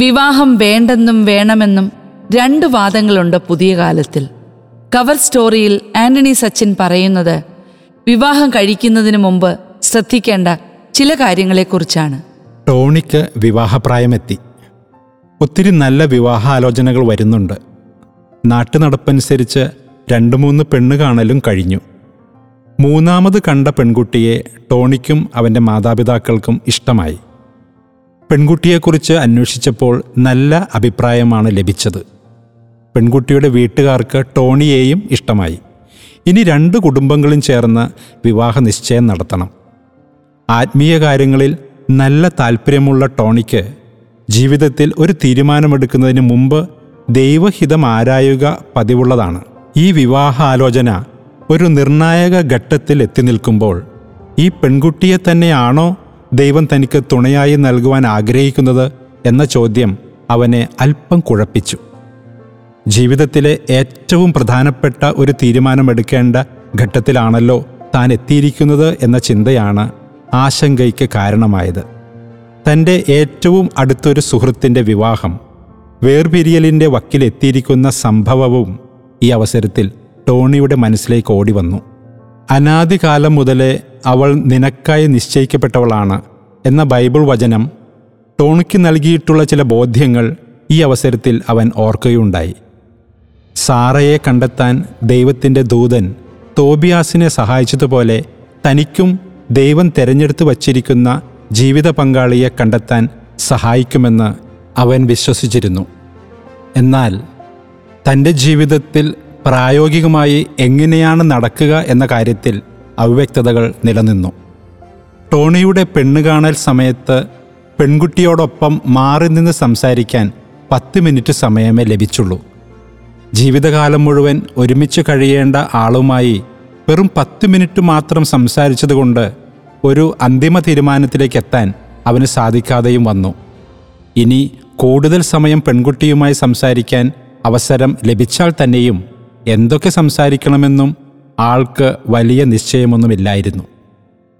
വിവാഹം വേണ്ടെന്നും വേണമെന്നും രണ്ട് വാദങ്ങളുണ്ട് പുതിയ കാലത്തിൽ. കവർ സ്റ്റോറിയിൽ ആന്റണി സച്ചിൻ പറയുന്നത് വിവാഹം കഴിക്കുന്നതിന് മുമ്പ് ശ്രദ്ധിക്കേണ്ട ചില കാര്യങ്ങളെക്കുറിച്ചാണ്. ടോണിക്ക് വിവാഹപ്രായമെത്തി. ഒത്തിരി നല്ല വിവാഹാലോചനകൾ വരുന്നുണ്ട്. നാട്ടുനടപ്പനുസരിച്ച് രണ്ട് മൂന്ന് പെണ്ണ് കാണലും കഴിഞ്ഞു. മൂന്നാമത് കണ്ട പെൺകുട്ടിയെ ടോണിക്കും അവന്റെ മാതാപിതാക്കൾക്കും ഇഷ്ടമായി. പെൺകുട്ടിയെക്കുറിച്ച് അന്വേഷിച്ചപ്പോൾ നല്ല അഭിപ്രായമാണ് ലഭിച്ചത്. പെൺകുട്ടിയുടെ വീട്ടുകാർക്ക് ടോണിയെയും ഇഷ്ടമായി. ഇനി രണ്ട് കുടുംബങ്ങളും ചേർന്ന് വിവാഹ നിശ്ചയം നടത്തണം. ആത്മീയ കാര്യങ്ങളിൽ നല്ല താല്പര്യമുള്ള ടോണിക്ക് ജീവിതത്തിൽ ഒരു തീരുമാനമെടുക്കുന്നതിന് മുമ്പ് ദൈവഹിതം ആരായുക പതിവുള്ളതാണ്. ഈ വിവാഹാലോചന ഒരു നിർണായക ഘട്ടത്തിൽ എത്തി നിൽക്കുമ്പോൾ ഈ പെൺകുട്ടിയെ തന്നെയാണോ ദൈവം തനിക്ക് തുണയായി നൽകുവാൻ ആഗ്രഹിക്കുന്നത് എന്ന ചോദ്യം അവനെ അല്പം കുഴപ്പിച്ചു. ജീവിതത്തിലെ ഏറ്റവും പ്രധാനപ്പെട്ട ഒരു തീരുമാനമെടുക്കേണ്ട ഘട്ടത്തിലാണല്ലോ താൻ എത്തിയിരിക്കുന്നത് എന്ന ചിന്തയാണ് ആശങ്കയ്ക്ക് കാരണമായത്. തന്റെ ഏറ്റവും അടുത്തൊരു സുഹൃത്തിന്റെ വിവാഹം വേർപിരിയലിന്റെ വക്കിലെത്തിയിരിക്കുന്ന സംഭവവും ഈ അവസരത്തിൽ ടോണിയുടെ മനസ്സിലേക്ക് ഓടി വന്നു അനാദികാലം മുതലേ അവൾ നിനക്കായി നിശ്ചയിക്കപ്പെട്ടവളാണ് എന്ന ബൈബിൾ വചനം ടോണിക്ക് നൽകിയിട്ടുള്ള ചില ബോധ്യങ്ങൾ ഈ അവസരത്തിൽ അവൻ ഓർക്കുകയുണ്ടായി. സാറയെ കണ്ടെത്താൻ ദൈവത്തിന്റെ ദൂതൻ തോബിയാസിനെ സഹായിച്ചതുപോലെ തനിക്കും ദൈവം തെരഞ്ഞെടുത്തു വച്ചിരിക്കുന്ന ജീവിത പങ്കാളിയെ കണ്ടെത്താൻ സഹായിക്കുമെന്ന് അവൻ വിശ്വസിച്ചിരുന്നു. എന്നാൽ തന്റെ ജീവിതത്തിൽ പ്രായോഗികമായി എങ്ങനെയാണ് നടക്കുക എന്ന കാര്യത്തിൽ അവ്യക്തതകൾ നിലനിന്നു. ടോണിയുടെ പെണ്ണുകാണൽ സമയത്ത് പെൺകുട്ടിയോടൊപ്പം മാറി നിന്ന് സംസാരിക്കാൻ പത്ത് മിനിറ്റ് സമയമേ ലഭിച്ചുള്ളൂ. ജീവിതകാലം മുഴുവൻ ഒരുമിച്ച് കഴിയേണ്ട ആളുമായി വെറും പത്ത് മിനിറ്റ് മാത്രം സംസാരിച്ചതുകൊണ്ട് ഒരു അന്തിമ തീരുമാനത്തിലേക്ക് എത്താൻ അവന് സാധിക്കാതെയും വന്നു. ഇനി കൂടുതൽ സമയം പെൺകുട്ടിയുമായി സംസാരിക്കാൻ അവസരം ലഭിച്ചാൽ തന്നെയും എന്തൊക്കെ സംസാരിക്കണമെന്നും ആൾക്ക് വലിയ നിശ്ചയമൊന്നുമില്ലായിരുന്നു.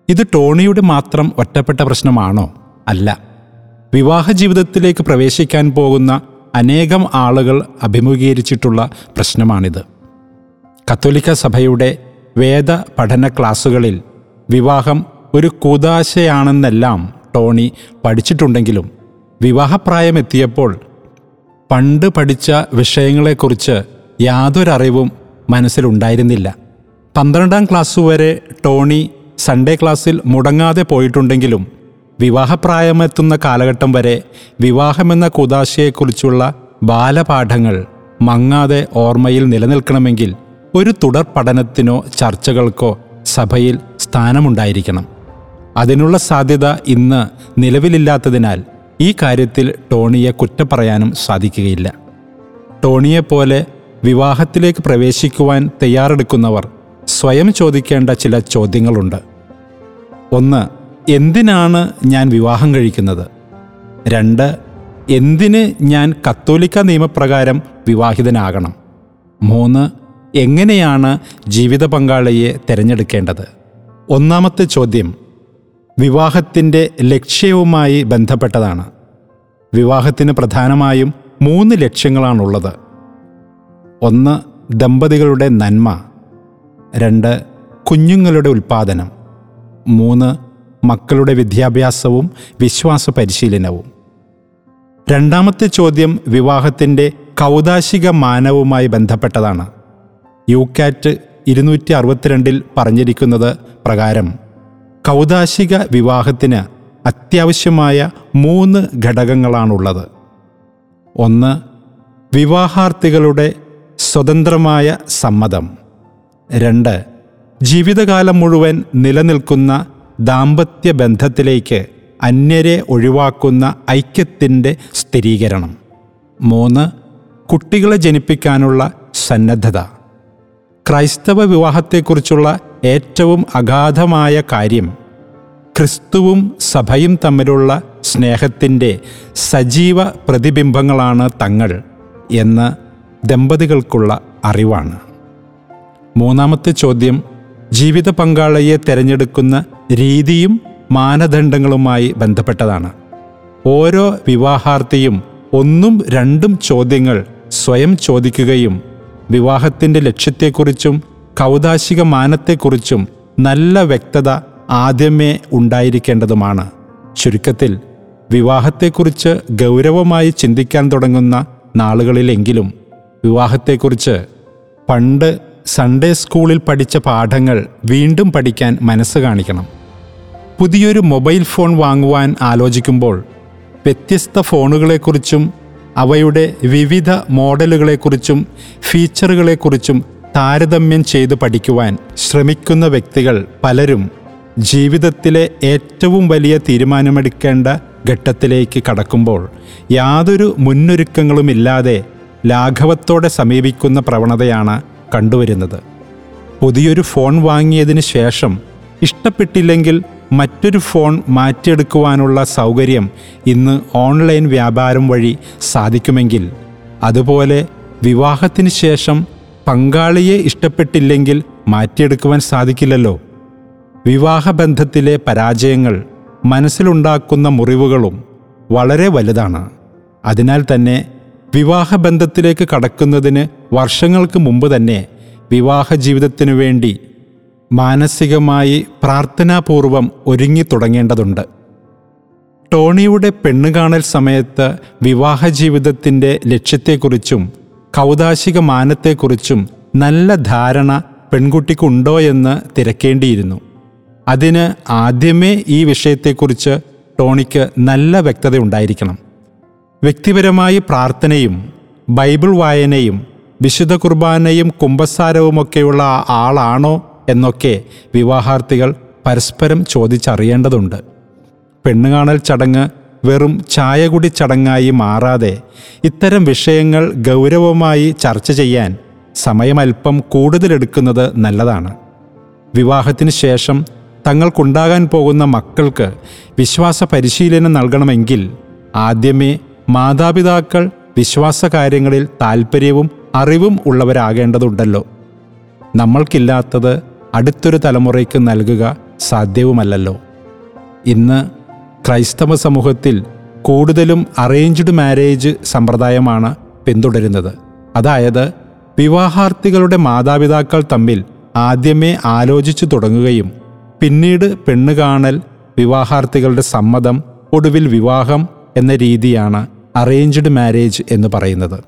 ഇത് ടോണിയുടെ മാത്രം ഒറ്റപ്പെട്ട പ്രശ്നമാണോ? അല്ല. വിവാഹ ജീവിതത്തിലേക്ക് പ്രവേശിക്കാൻ പോകുന്ന അനേകം ആളുകൾ അഭിമുഖീകരിച്ചിട്ടുള്ള പ്രശ്നമാണിത്. കത്തോലിക്ക സഭയുടെ വേദ പഠന ക്ലാസുകളിൽ വിവാഹം ഒരു കൂതാശയാണെന്നെല്ലാം ടോണി പഠിച്ചിട്ടുണ്ടെങ്കിലും വിവാഹപ്രായമെത്തിയപ്പോൾ പണ്ട് പഠിച്ച വിഷയങ്ങളെക്കുറിച്ച് യാതൊരറിവും മനസ്സിലുണ്ടായിരുന്നില്ല. പന്ത്രണ്ടാം ക്ലാസ് വരെ ടോണി സൺഡേ ക്ലാസ്സിൽ മുടങ്ങാതെ പോയിട്ടുണ്ടെങ്കിലും വിവാഹപ്രായമെത്തുന്ന കാലഘട്ടം വരെ വിവാഹമെന്ന കുതാശയെക്കുറിച്ചുള്ള ബാലപാഠങ്ങൾ മങ്ങാതെ ഓർമ്മയിൽ നിലനിൽക്കണമെങ്കിൽ ഒരു തുടർ പഠനത്തിനോ ചർച്ചകൾക്കോ സഭയിൽ സ്ഥാനമുണ്ടായിരിക്കണം. അതിനുള്ള സാധ്യത ഇന്ന് നിലവിലില്ലാത്തതിനാൽ ഈ കാര്യത്തിൽ ടോണിയെ കുറ്റപ്പറയാനും സാധിക്കുകയില്ല. ടോണിയെപ്പോലെ വിവാഹത്തിലേക്ക് പ്രവേശിക്കുവാൻ തയ്യാറെടുക്കുന്നവർ സ്വയം ചോദിക്കേണ്ട ചില ചോദ്യങ്ങളുണ്ട്. ഒന്ന് എന്തിനാണ് ഞാൻ വിവാഹം കഴിക്കുന്നത്? രണ്ട് എന്തിന് ഞാൻ കത്തോലിക്ക നിയമപ്രകാരം വിവാഹിതനാകണം? മൂന്ന് എങ്ങനെയാണ് ജീവിത പങ്കാളിയെ തിരഞ്ഞെടുക്കേണ്ടത്? ഒന്നാമത്തെ ചോദ്യം വിവാഹത്തിന്റെ ലക്ഷ്യവുമായി ബന്ധപ്പെട്ടതാണ്. വിവാഹത്തിന് പ്രധാനമായും മൂന്ന് ലക്ഷ്യങ്ങളാണുള്ളത്. ഒന്ന് ദമ്പതികളുടെ നന്മ രണ്ട് കുഞ്ഞുങ്ങളുടെ ഉൽപ്പാദനം മൂന്ന് മക്കളുടെ വിദ്യാഭ്യാസവും വിശ്വാസ പരിശീലനവും. രണ്ടാമത്തെ ചോദ്യം വിവാഹത്തിന്റെ കൗതാശിക മാനവുമായി ബന്ധപ്പെട്ടതാണ്. യുക്കാറ്റ് ഇരുന്നൂറ്റി അറുപത്തിരണ്ടിൽ പറഞ്ഞിരിക്കുന്നത് പ്രകാരം കൗതാശിക വിവാഹത്തിന് അത്യാവശ്യമായ മൂന്ന് ഘടകങ്ങളാണുള്ളത്. ഒന്ന് വിവാഹാർത്ഥികളുടെ സ്വതന്ത്രമായ സമ്മതം. രണ്ട് ജീവിതകാലം മുഴുവൻ നിലനിൽക്കുന്ന ദാമ്പത്യ ബന്ധത്തിലേക്ക് അന്യരെ ഒഴിവാക്കുന്ന ഐക്യത്തിന്റെ സ്ഥിരീകരണം. മൂന്ന് കുട്ടികളെ ജനിപ്പിക്കാനുള്ള സന്നദ്ധത. ക്രൈസ്തവ വിവാഹത്തെക്കുറിച്ചുള്ള ഏറ്റവും അഗാധമായ കാര്യം ക്രിസ്തുവും സഭയും തമ്മിലുള്ള സ്നേഹത്തിന്റെ സജീവ പ്രതിബിംബങ്ങളാണ് തങ്ങൾ എന്ന് ദമ്പതികൾക്കുള്ള അറിവാണ്. മൂന്നാമത്തെ ചോദ്യം ജീവിത പങ്കാളിയെ തിരഞ്ഞെടുക്കുന്ന രീതിയും മാനദണ്ഡങ്ങളുമായി ബന്ധപ്പെട്ടതാണ്. ഓരോ വിവാഹാർത്ഥിയും ഒന്നും രണ്ടും ചോദ്യങ്ങൾ സ്വയം ചോദിക്കുകയും വിവാഹത്തിന്റെ ലക്ഷ്യത്തെക്കുറിച്ചും കൗതാശിക മാനത്തെക്കുറിച്ചും നല്ല വ്യക്തത ആദ്യമേ ഉണ്ടായിരിക്കേണ്ടതുമാണ്. ചുരുക്കത്തിൽ വിവാഹത്തെക്കുറിച്ച് ഗൗരവമായി ചിന്തിക്കാൻ തുടങ്ങുന്ന നാളുകളിലെങ്കിലും വിവാഹത്തെക്കുറിച്ച് പണ്ട് സൺഡേ സ്കൂളിൽ പഠിച്ച പാഠങ്ങൾ വീണ്ടും പഠിക്കാൻ മനസ്സ് കാണിക്കണം. പുതിയൊരു മൊബൈൽ ഫോൺ വാങ്ങുവാൻ ആലോചിക്കുമ്പോൾ വ്യത്യസ്ത ഫോണുകളെക്കുറിച്ചും അവയുടെ വിവിധ മോഡലുകളെക്കുറിച്ചും ഫീച്ചറുകളെക്കുറിച്ചും താരതമ്യം ചെയ്ത് പഠിക്കുവാൻ ശ്രമിക്കുന്ന വ്യക്തികൾ പലരും ജീവിതത്തിലെ ഏറ്റവും വലിയ തീരുമാനമെടുക്കേണ്ട ഘട്ടത്തിലേക്ക് കടക്കുമ്പോൾ യാതൊരു മുന്നൊരുക്കങ്ങളുമില്ലാതെ ലാഘവത്തോടെ സമീപിക്കുന്ന പ്രവണതയാണ് കണ്ടുവരുന്നത്. പുതിയൊരു ഫോൺ വാങ്ങിയതിന് ശേഷം ഇഷ്ടപ്പെട്ടില്ലെങ്കിൽ മറ്റൊരു ഫോൺ മാറ്റിയെടുക്കുവാനുള്ള സൗകര്യം ഇന്ന് ഓൺലൈൻ വ്യാപാരം വഴി സാധിക്കുമെങ്കിൽ അതുപോലെ വിവാഹത്തിന് ശേഷം പങ്കാളിയെ ഇഷ്ടപ്പെട്ടില്ലെങ്കിൽ മാറ്റിയെടുക്കുവാൻ സാധിക്കില്ലല്ലോ. വിവാഹബന്ധത്തിലെ പരാജയങ്ങൾ മനസ്സിലുണ്ടാക്കുന്ന മുറിവുകളും വളരെ വലുതാണ്. അതിനാൽ തന്നെ വിവാഹബന്ധത്തിലേക്ക് കടക്കുന്നതിന് വർഷങ്ങൾക്ക് മുമ്പ് തന്നെ വിവാഹ ജീവിതത്തിനു വേണ്ടി മാനസികമായി പ്രാർത്ഥനാപൂർവം ഒരുങ്ങി തുടങ്ങേണ്ടതുണ്ട്. ടോണിയുടെ പെണ്ണുകാണൽ സമയത്ത് വിവാഹ ജീവിതത്തിന്റെ ലക്ഷ്യത്തെക്കുറിച്ചും കൗതാശിക മാനത്തെക്കുറിച്ചും നല്ല ധാരണ പെൺകുട്ടിക്കുണ്ടോ എന്ന് തിരക്കേണ്ടിയിരുന്നു. അതിന് ആദ്യമേ ഈ വിഷയത്തെക്കുറിച്ച് ടോണിക്ക് നല്ല വ്യക്തത ഉണ്ടായിരിക്കണം വ്യക്തിപരമായി പ്രാർത്ഥനയും ബൈബിൾ വായനയും വിശുദ്ധ കുർബാനയും കുംഭസാരവുമൊക്കെയുള്ള ആളാണോ എന്നൊക്കെ വിവാഹാർത്ഥികൾ പരസ്പരം ചോദിച്ചറിയേണ്ടതുണ്ട്. പെണ്ണുകാണൽ ചടങ്ങ് വെറും ചായകുടി ചടങ്ങായി മാറാതെ ഇത്തരം വിഷയങ്ങൾ ഗൗരവമായി ചർച്ച ചെയ്യാൻ സമയമല്പം കൂടുതലെടുക്കുന്നത് നല്ലതാണ്. വിവാഹത്തിന് ശേഷം തങ്ങൾക്കുണ്ടാകാൻ പോകുന്ന മക്കൾക്ക് വിശ്വാസ പരിശീലനം നൽകണമെങ്കിൽ ആദ്യമേ മാതാപിതാക്കൾ വിശ്വാസ കാര്യങ്ങളിൽ താൽപ്പര്യവും അറിവും ഉള്ളവരാകേണ്ടതുണ്ടല്ലോ. നമ്മൾക്കില്ലാത്തത് അടുത്തൊരു തലമുറയ്ക്ക് നൽകുക സാധ്യവുമല്ലല്ലോ. ഇന്ന് ക്രൈസ്തവ സമൂഹത്തിൽ കൂടുതലും അറേഞ്ച്ഡ് മാരേജ് സമ്പ്രദായമാണ് പിന്തുടരുന്നത്. അതായത് വിവാഹാർത്ഥികളുടെ മാതാപിതാക്കൾ തമ്മിൽ ആദ്യമേ ആലോചിച്ചു തുടങ്ങുകയും പിന്നീട് പെണ്ണുകാണൽ വിവാഹാർത്ഥികളുടെ സമ്മതം ഒടുവിൽ വിവാഹം എന്ന രീതിയാണ് അറേഞ്ച്ഡ് മാരേജ് എന്ന് പറയുന്നത്.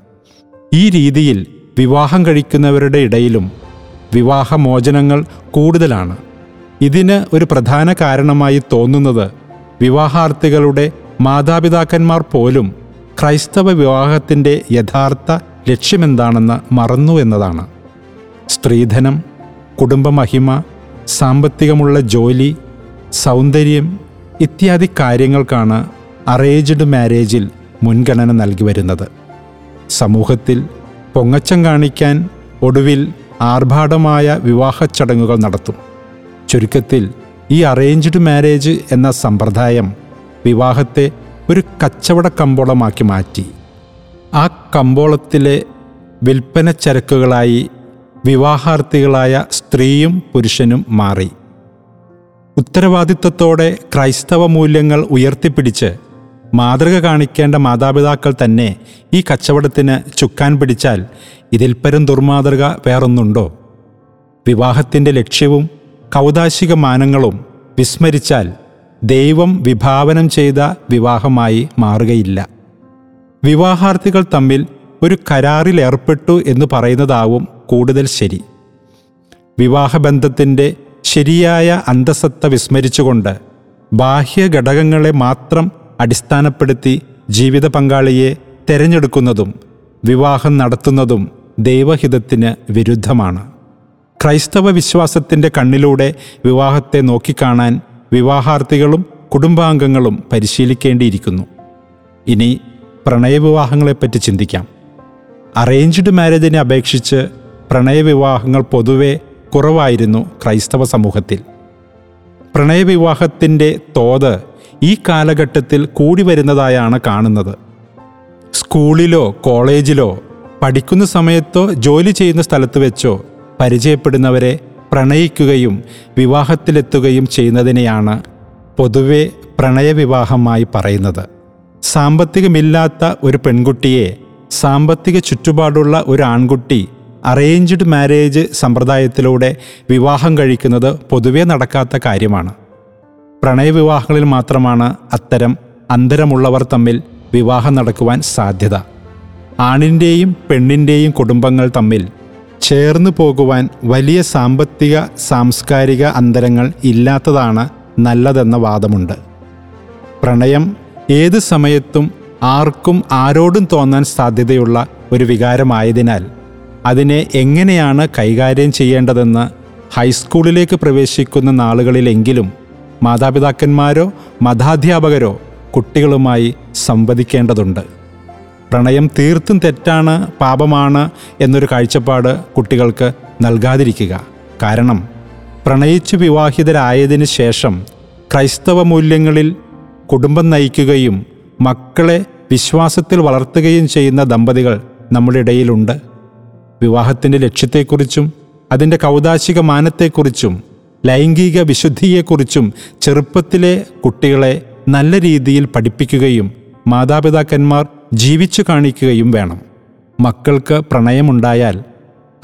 ഈ രീതിയിൽ വിവാഹം കഴിക്കുന്നവരുടെ ഇടയിലും വിവാഹമോചനങ്ങൾ കൂടുതലാണ്. ഇതിന് ഒരു പ്രധാന കാരണമായി തോന്നുന്നത് വിവാഹാർത്ഥികളുടെ മാതാപിതാക്കന്മാർ പോലും ക്രൈസ്തവ വിവാഹത്തിന്റെ യഥാർത്ഥ ലക്ഷ്യമെന്താണെന്ന് മറന്നു എന്നതാണ്. സ്ത്രീധനം കുടുംബമഹിമ സാമ്പത്തികമുള്ള ജോലി സൗന്ദര്യം ഇത്യാദി കാര്യങ്ങൾക്കാണ് അറേഞ്ച്ഡ് മാരേജിൽ മുൻഗണന നൽകി വരുന്നത്. സമൂഹത്തിൽ പൊങ്ങച്ചം കാണിക്കാൻ ഒടുവിൽ ആർഭാടമായ വിവാഹ ചടങ്ങുകൾ നടത്തും. ചുരുക്കത്തിൽ ഈ അറേഞ്ച്ഡ് മാരേജ് എന്ന സമ്പ്രദായം വിവാഹത്തെ ഒരു കച്ചവട കമ്പോളമാക്കി മാറ്റി. ആ കമ്പോളത്തിലെ വിൽപ്പന ചരക്കുകളായി വിവാഹാർത്ഥികളായ സ്ത്രീയും പുരുഷനും മാറി. ഉത്തരവാദിത്വത്തോടെ ക്രൈസ്തവ മൂല്യങ്ങൾ ഉയർത്തിപ്പിടിച്ച് മാതൃക കാണിക്കേണ്ട മാതാപിതാക്കൾ തന്നെ ഈ കച്ചവടത്തിന് ചുക്കാൻ പിടിച്ചാൽ ഇതിൽ പരം ദുർമാതൃക വേറൊന്നുണ്ടോ? വിവാഹത്തിന്റെ ലക്ഷ്യവും കൗതാശിക മാനങ്ങളും വിസ്മരിച്ചാൽ ദൈവം വിഭാവനം ചെയ്ത വിവാഹമായി മാറുകയില്ല. വിവാഹാർത്ഥികൾ തമ്മിൽ ഒരു കരാറിൽ ഏർപ്പെട്ടു എന്ന് പറയുന്നതാവും കൂടുതൽ ശരി. വിവാഹബന്ധത്തിന്റെ ശരിയായ അന്തസത്ത വിസ്മരിച്ചുകൊണ്ട് ബാഹ്യ ഘടകങ്ങളെ മാത്രം അടിസ്ഥാനപ്പെടുത്തി ജീവിത പങ്കാളിയെ തെരഞ്ഞെടുക്കുന്നതും വിവാഹം നടത്തുന്നതും ദൈവഹിതത്തിന് വിരുദ്ധമാണ്. ക്രൈസ്തവ വിശ്വാസത്തിന്റെ കണ്ണിലൂടെ വിവാഹത്തെ നോക്കിക്കാണാൻ വിവാഹാർത്ഥികളും കുടുംബാംഗങ്ങളും പരിശീലിക്കേണ്ടിയിരിക്കുന്നു. ഇനി പ്രണയവിവാഹങ്ങളെപ്പറ്റി ചിന്തിക്കാം. അറേഞ്ച്ഡ് മാരേജിനെ അപേക്ഷിച്ച് പ്രണയവിവാഹങ്ങൾ പൊതുവെ കുറവായിരുന്നു ക്രൈസ്തവ സമൂഹത്തിൽ. പ്രണയവിവാഹത്തിന്റെ തോത് ഈ കാലഘട്ടത്തിൽ കൂടി വരുന്നതായാണ് കാണുന്നത്. സ്കൂളിലോ കോളേജിലോ പഠിക്കുന്ന സമയത്തോ ജോലി ചെയ്യുന്ന സ്ഥലത്ത് വെച്ചോ പരിചയപ്പെടുന്നവരെ പ്രണയിക്കുകയും വിവാഹത്തിലെത്തുകയും ചെയ്യുന്നതിനെയാണ് പൊതുവെ പ്രണയവിവാഹമായി പറയുന്നത്. സാമ്പത്തികമില്ലാത്ത ഒരു പെൺകുട്ടിയെ സാമ്പത്തിക ചുറ്റുപാടുള്ള ഒരു ആൺകുട്ടി അറേഞ്ച്ഡ് മാരേജ് സമ്പ്രദായത്തിലൂടെ വിവാഹം കഴിക്കുന്നത് പൊതുവെ നടക്കാത്ത കാര്യമാണ്. പ്രണയവിവാഹങ്ങളിൽ മാത്രമാണ് അത്തരം അന്തരമുള്ളവർ തമ്മിൽ വിവാഹം നടക്കുവാൻ സാധ്യത. ആണിന്റെയും പെണ്ണിന്റെയും കുടുംബങ്ങൾ തമ്മിൽ ചേർന്നു പോകുവാൻ വലിയ സാമ്പത്തിക സാംസ്കാരിക അന്തരങ്ങൾ ഇല്ലാത്തതാണ് നല്ലതെന്ന വാദമുണ്ട്. പ്രണയം ഏത് സമയത്തും ആർക്കും ആരോടും തോന്നാൻ സാധ്യതയുള്ള ഒരു വികാരമായതിനാൽ അതിനെ എങ്ങനെയാണ് കൈകാര്യം ചെയ്യേണ്ടതെന്ന് ഹൈസ്കൂളിലേക്ക് പ്രവേശിക്കുന്ന നാളുകളിലെങ്കിലും മാതാപിതാക്കന്മാരോ മതാധ്യാപകരോ കുട്ടികളുമായി സംവദിക്കേണ്ടതുണ്ട്. പ്രണയം തീർത്തും തെറ്റാണ് പാപമാണ് എന്നൊരു കാഴ്ചപ്പാട് കുട്ടികൾക്ക് നൽകാതിരിക്കുക. കാരണം പ്രണയിച്ചു വിവാഹിതരായതിനു ശേഷം ക്രൈസ്തവ മൂല്യങ്ങളിൽ കുടുംബം നയിക്കുകയും മക്കളെ വിശ്വാസത്തിൽ വളർത്തുകയും ചെയ്യുന്ന ദമ്പതികൾ നമ്മുടെ ഇടയിലുണ്ട്. വിവാഹത്തിന്റെ ലക്ഷ്യത്തെക്കുറിച്ചും അതിന്റെ കൗതാശിക മാനത്തെക്കുറിച്ചും ലൈംഗിക വിശുദ്ധിയെക്കുറിച്ചും ചെറുപ്പത്തിലെ കുട്ടികളെ നല്ല രീതിയിൽ പഠിപ്പിക്കുകയും മാതാപിതാക്കന്മാർ ജീവിച്ചു കാണിക്കുകയും വേണം. മക്കൾക്ക് പ്രണയമുണ്ടായാൽ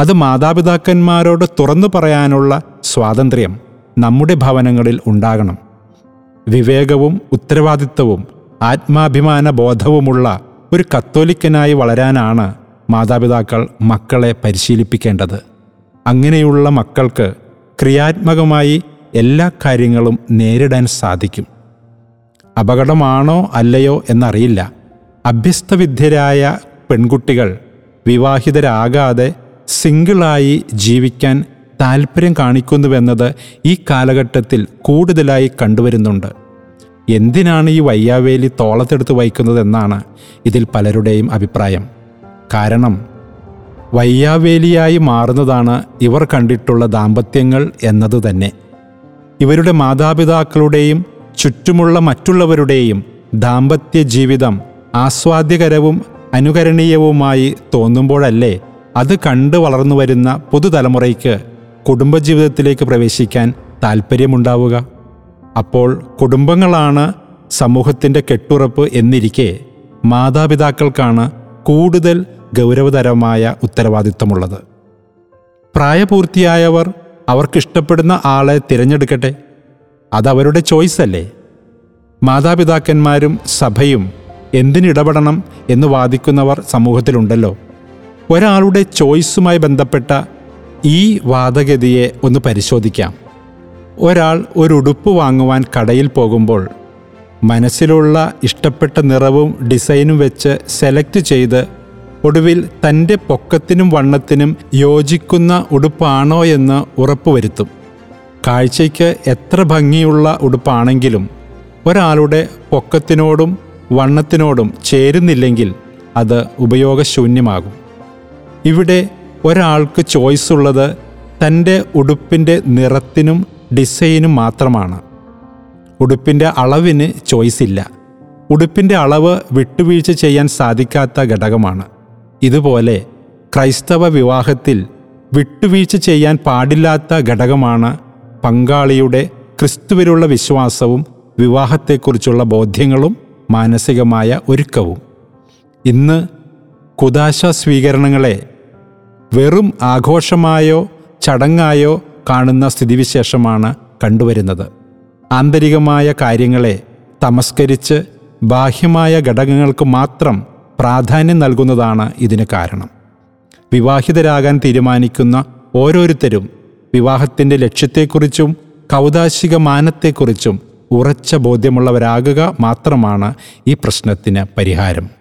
അത് മാതാപിതാക്കന്മാരോട് തുറന്നു പറയാനുള്ള സ്വാതന്ത്ര്യം നമ്മുടെ ഭവനങ്ങളിൽ ഉണ്ടാകണം. വിവേകവും ഉത്തരവാദിത്വവും ആത്മാഭിമാന ബോധവുമുള്ള ഒരു കത്തോലിക്കനായി വളരാനാണ് മാതാപിതാക്കൾ മക്കളെ പരിശീലിപ്പിക്കേണ്ടത്. അങ്ങനെയുള്ള മക്കൾക്ക് ക്രിയാത്മകമായി എല്ലാ കാര്യങ്ങളും നേരിടാൻ സാധിക്കും. അപകടമാണോ അല്ലയോ എന്നറിയില്ല. അഭ്യസ്തവിദ്യരായ പെൺകുട്ടികൾ വിവാഹിതരാകാതെ സിംഗിളായി ജീവിക്കാൻ താല്പര്യം കാണിക്കുന്നുവെന്നത് ഈ കാലഘട്ടത്തിൽ കൂടുതലായി കണ്ടുവരുന്നുണ്ട്. എന്തിനാണ് ഈ വയ്യാവേലി തോളത്തെടുത്ത് വഹിക്കുന്നതെന്നാണ് ഇതിൽ പലരുടെയും അഭിപ്രായം. കാരണം വയ്യാവേലിയായി മാറുന്നതാണ് ഇവർ കണ്ടിട്ടുള്ള ദാമ്പത്യങ്ങൾ എന്നത് തന്നെ. ഇവരുടെ മാതാപിതാക്കളുടെയും ചുറ്റുമുള്ള മറ്റുള്ളവരുടെയും ദാമ്പത്യ ജീവിതം ആസ്വാദ്യകരവും അനുകരണീയവുമായി തോന്നുമ്പോഴല്ലേ അത് കണ്ടു വളർന്നു വരുന്ന പുതുതലമുറയ്ക്ക് കുടുംബജീവിതത്തിലേക്ക് പ്രവേശിക്കാൻ താല്പര്യമുണ്ടാവുക അപ്പോൾ കുടുംബങ്ങളാണ് സമൂഹത്തിന്റെ കെട്ടുറപ്പ് എന്നിരിക്കെ മാതാപിതാക്കൾക്കാണ് കൂടുതൽ ഗൗരവതരമായ ഉത്തരവാദിത്തമുള്ളത് പ്രായപൂർത്തിയായവർ അവർക്കിഷ്ടപ്പെടുന്ന ആളെ തിരഞ്ഞെടുക്കട്ടെ. അതവരുടെ ചോയ്സ് അല്ലേ മാതാപിതാക്കന്മാരും സഭയും എന്തിനിടപെടണം എന്ന് വാദിക്കുന്നവർ സമൂഹത്തിലുണ്ടല്ലോ. ഒരാളുടെ ചോയ്സുമായി ബന്ധപ്പെട്ട ഈ വാദഗതിയെ ഒന്ന് പരിശോധിക്കാം. ഒരാൾ ഒരു ഉടുപ്പ് വാങ്ങുവാൻ കടയിൽ പോകുമ്പോൾ മനസ്സിലുള്ള ഇഷ്ടപ്പെട്ട നിറവും ഡിസൈനും വെച്ച് സെലക്ട് ചെയ്ത് ഒടുവിൽ തന്റെ പൊക്കത്തിനും വണ്ണത്തിനും യോജിക്കുന്ന ഉടുപ്പാണോ എന്ന് ഉറപ്പുവരുത്തും. കാഴ്ചയ്ക്ക് എത്ര ഭംഗിയുള്ള ഉടുപ്പാണെങ്കിലും ഒരാളുടെ പൊക്കത്തിനോടും വണ്ണത്തിനോടും ചേരുന്നില്ലെങ്കിൽ അത് ഉപയോഗശൂന്യമാകും. ഇവിടെ ഒരാൾക്ക് ചോയ്സ് ഉള്ളത് തന്റെ ഉടുപ്പിന്റെ നിറത്തിനും ഡിസൈനും മാത്രമാണ്. ഉടുപ്പിന്റെ അളവിന് ചോയ്സ് ഇല്ല. ഉടുപ്പിന്റെ അളവ് വിട്ടുവീഴ്ച ചെയ്യാൻ സാധിക്കാത്ത ഘടകമാണ്. ഇതുപോലെ ക്രൈസ്തവ വിവാഹത്തിൽ വിട്ടുവീഴ്ച ചെയ്യാൻ പാടില്ലാത്ത ഘടകമാണ് പങ്കാളിയുടെ ക്രിസ്തുവിലുള്ള വിശ്വാസവും വിവാഹത്തെക്കുറിച്ചുള്ള ബോധ്യങ്ങളും മാനസികമായ ഒരുക്കവും. ഇന്ന് കുദാശ സ്വീകരണങ്ങളെ വെറും ആഘോഷമായോ ചടങ്ങായോ കാണുന്ന സ്ഥിതിവിശേഷമാണ് കണ്ടുവരുന്നത്. ആന്തരികമായ കാര്യങ്ങളെ തമസ്കരിച്ച് ബാഹ്യമായ ഘടകങ്ങൾക്ക് മാത്രം പ്രാധാന്യം നൽകുന്നതാണ് ഇതിന് കാരണം. വിവാഹിതരാകാൻ തീരുമാനിക്കുന്ന ഓരോരുത്തരും വിവാഹത്തിന്റെ ലക്ഷ്യത്തെക്കുറിച്ചും കൗതാശിക മാനത്തെക്കുറിച്ചും ഉറച്ച ബോധ്യമുള്ളവരാകുക മാത്രമാണ് ഈ പ്രശ്നത്തിന് പരിഹാരം.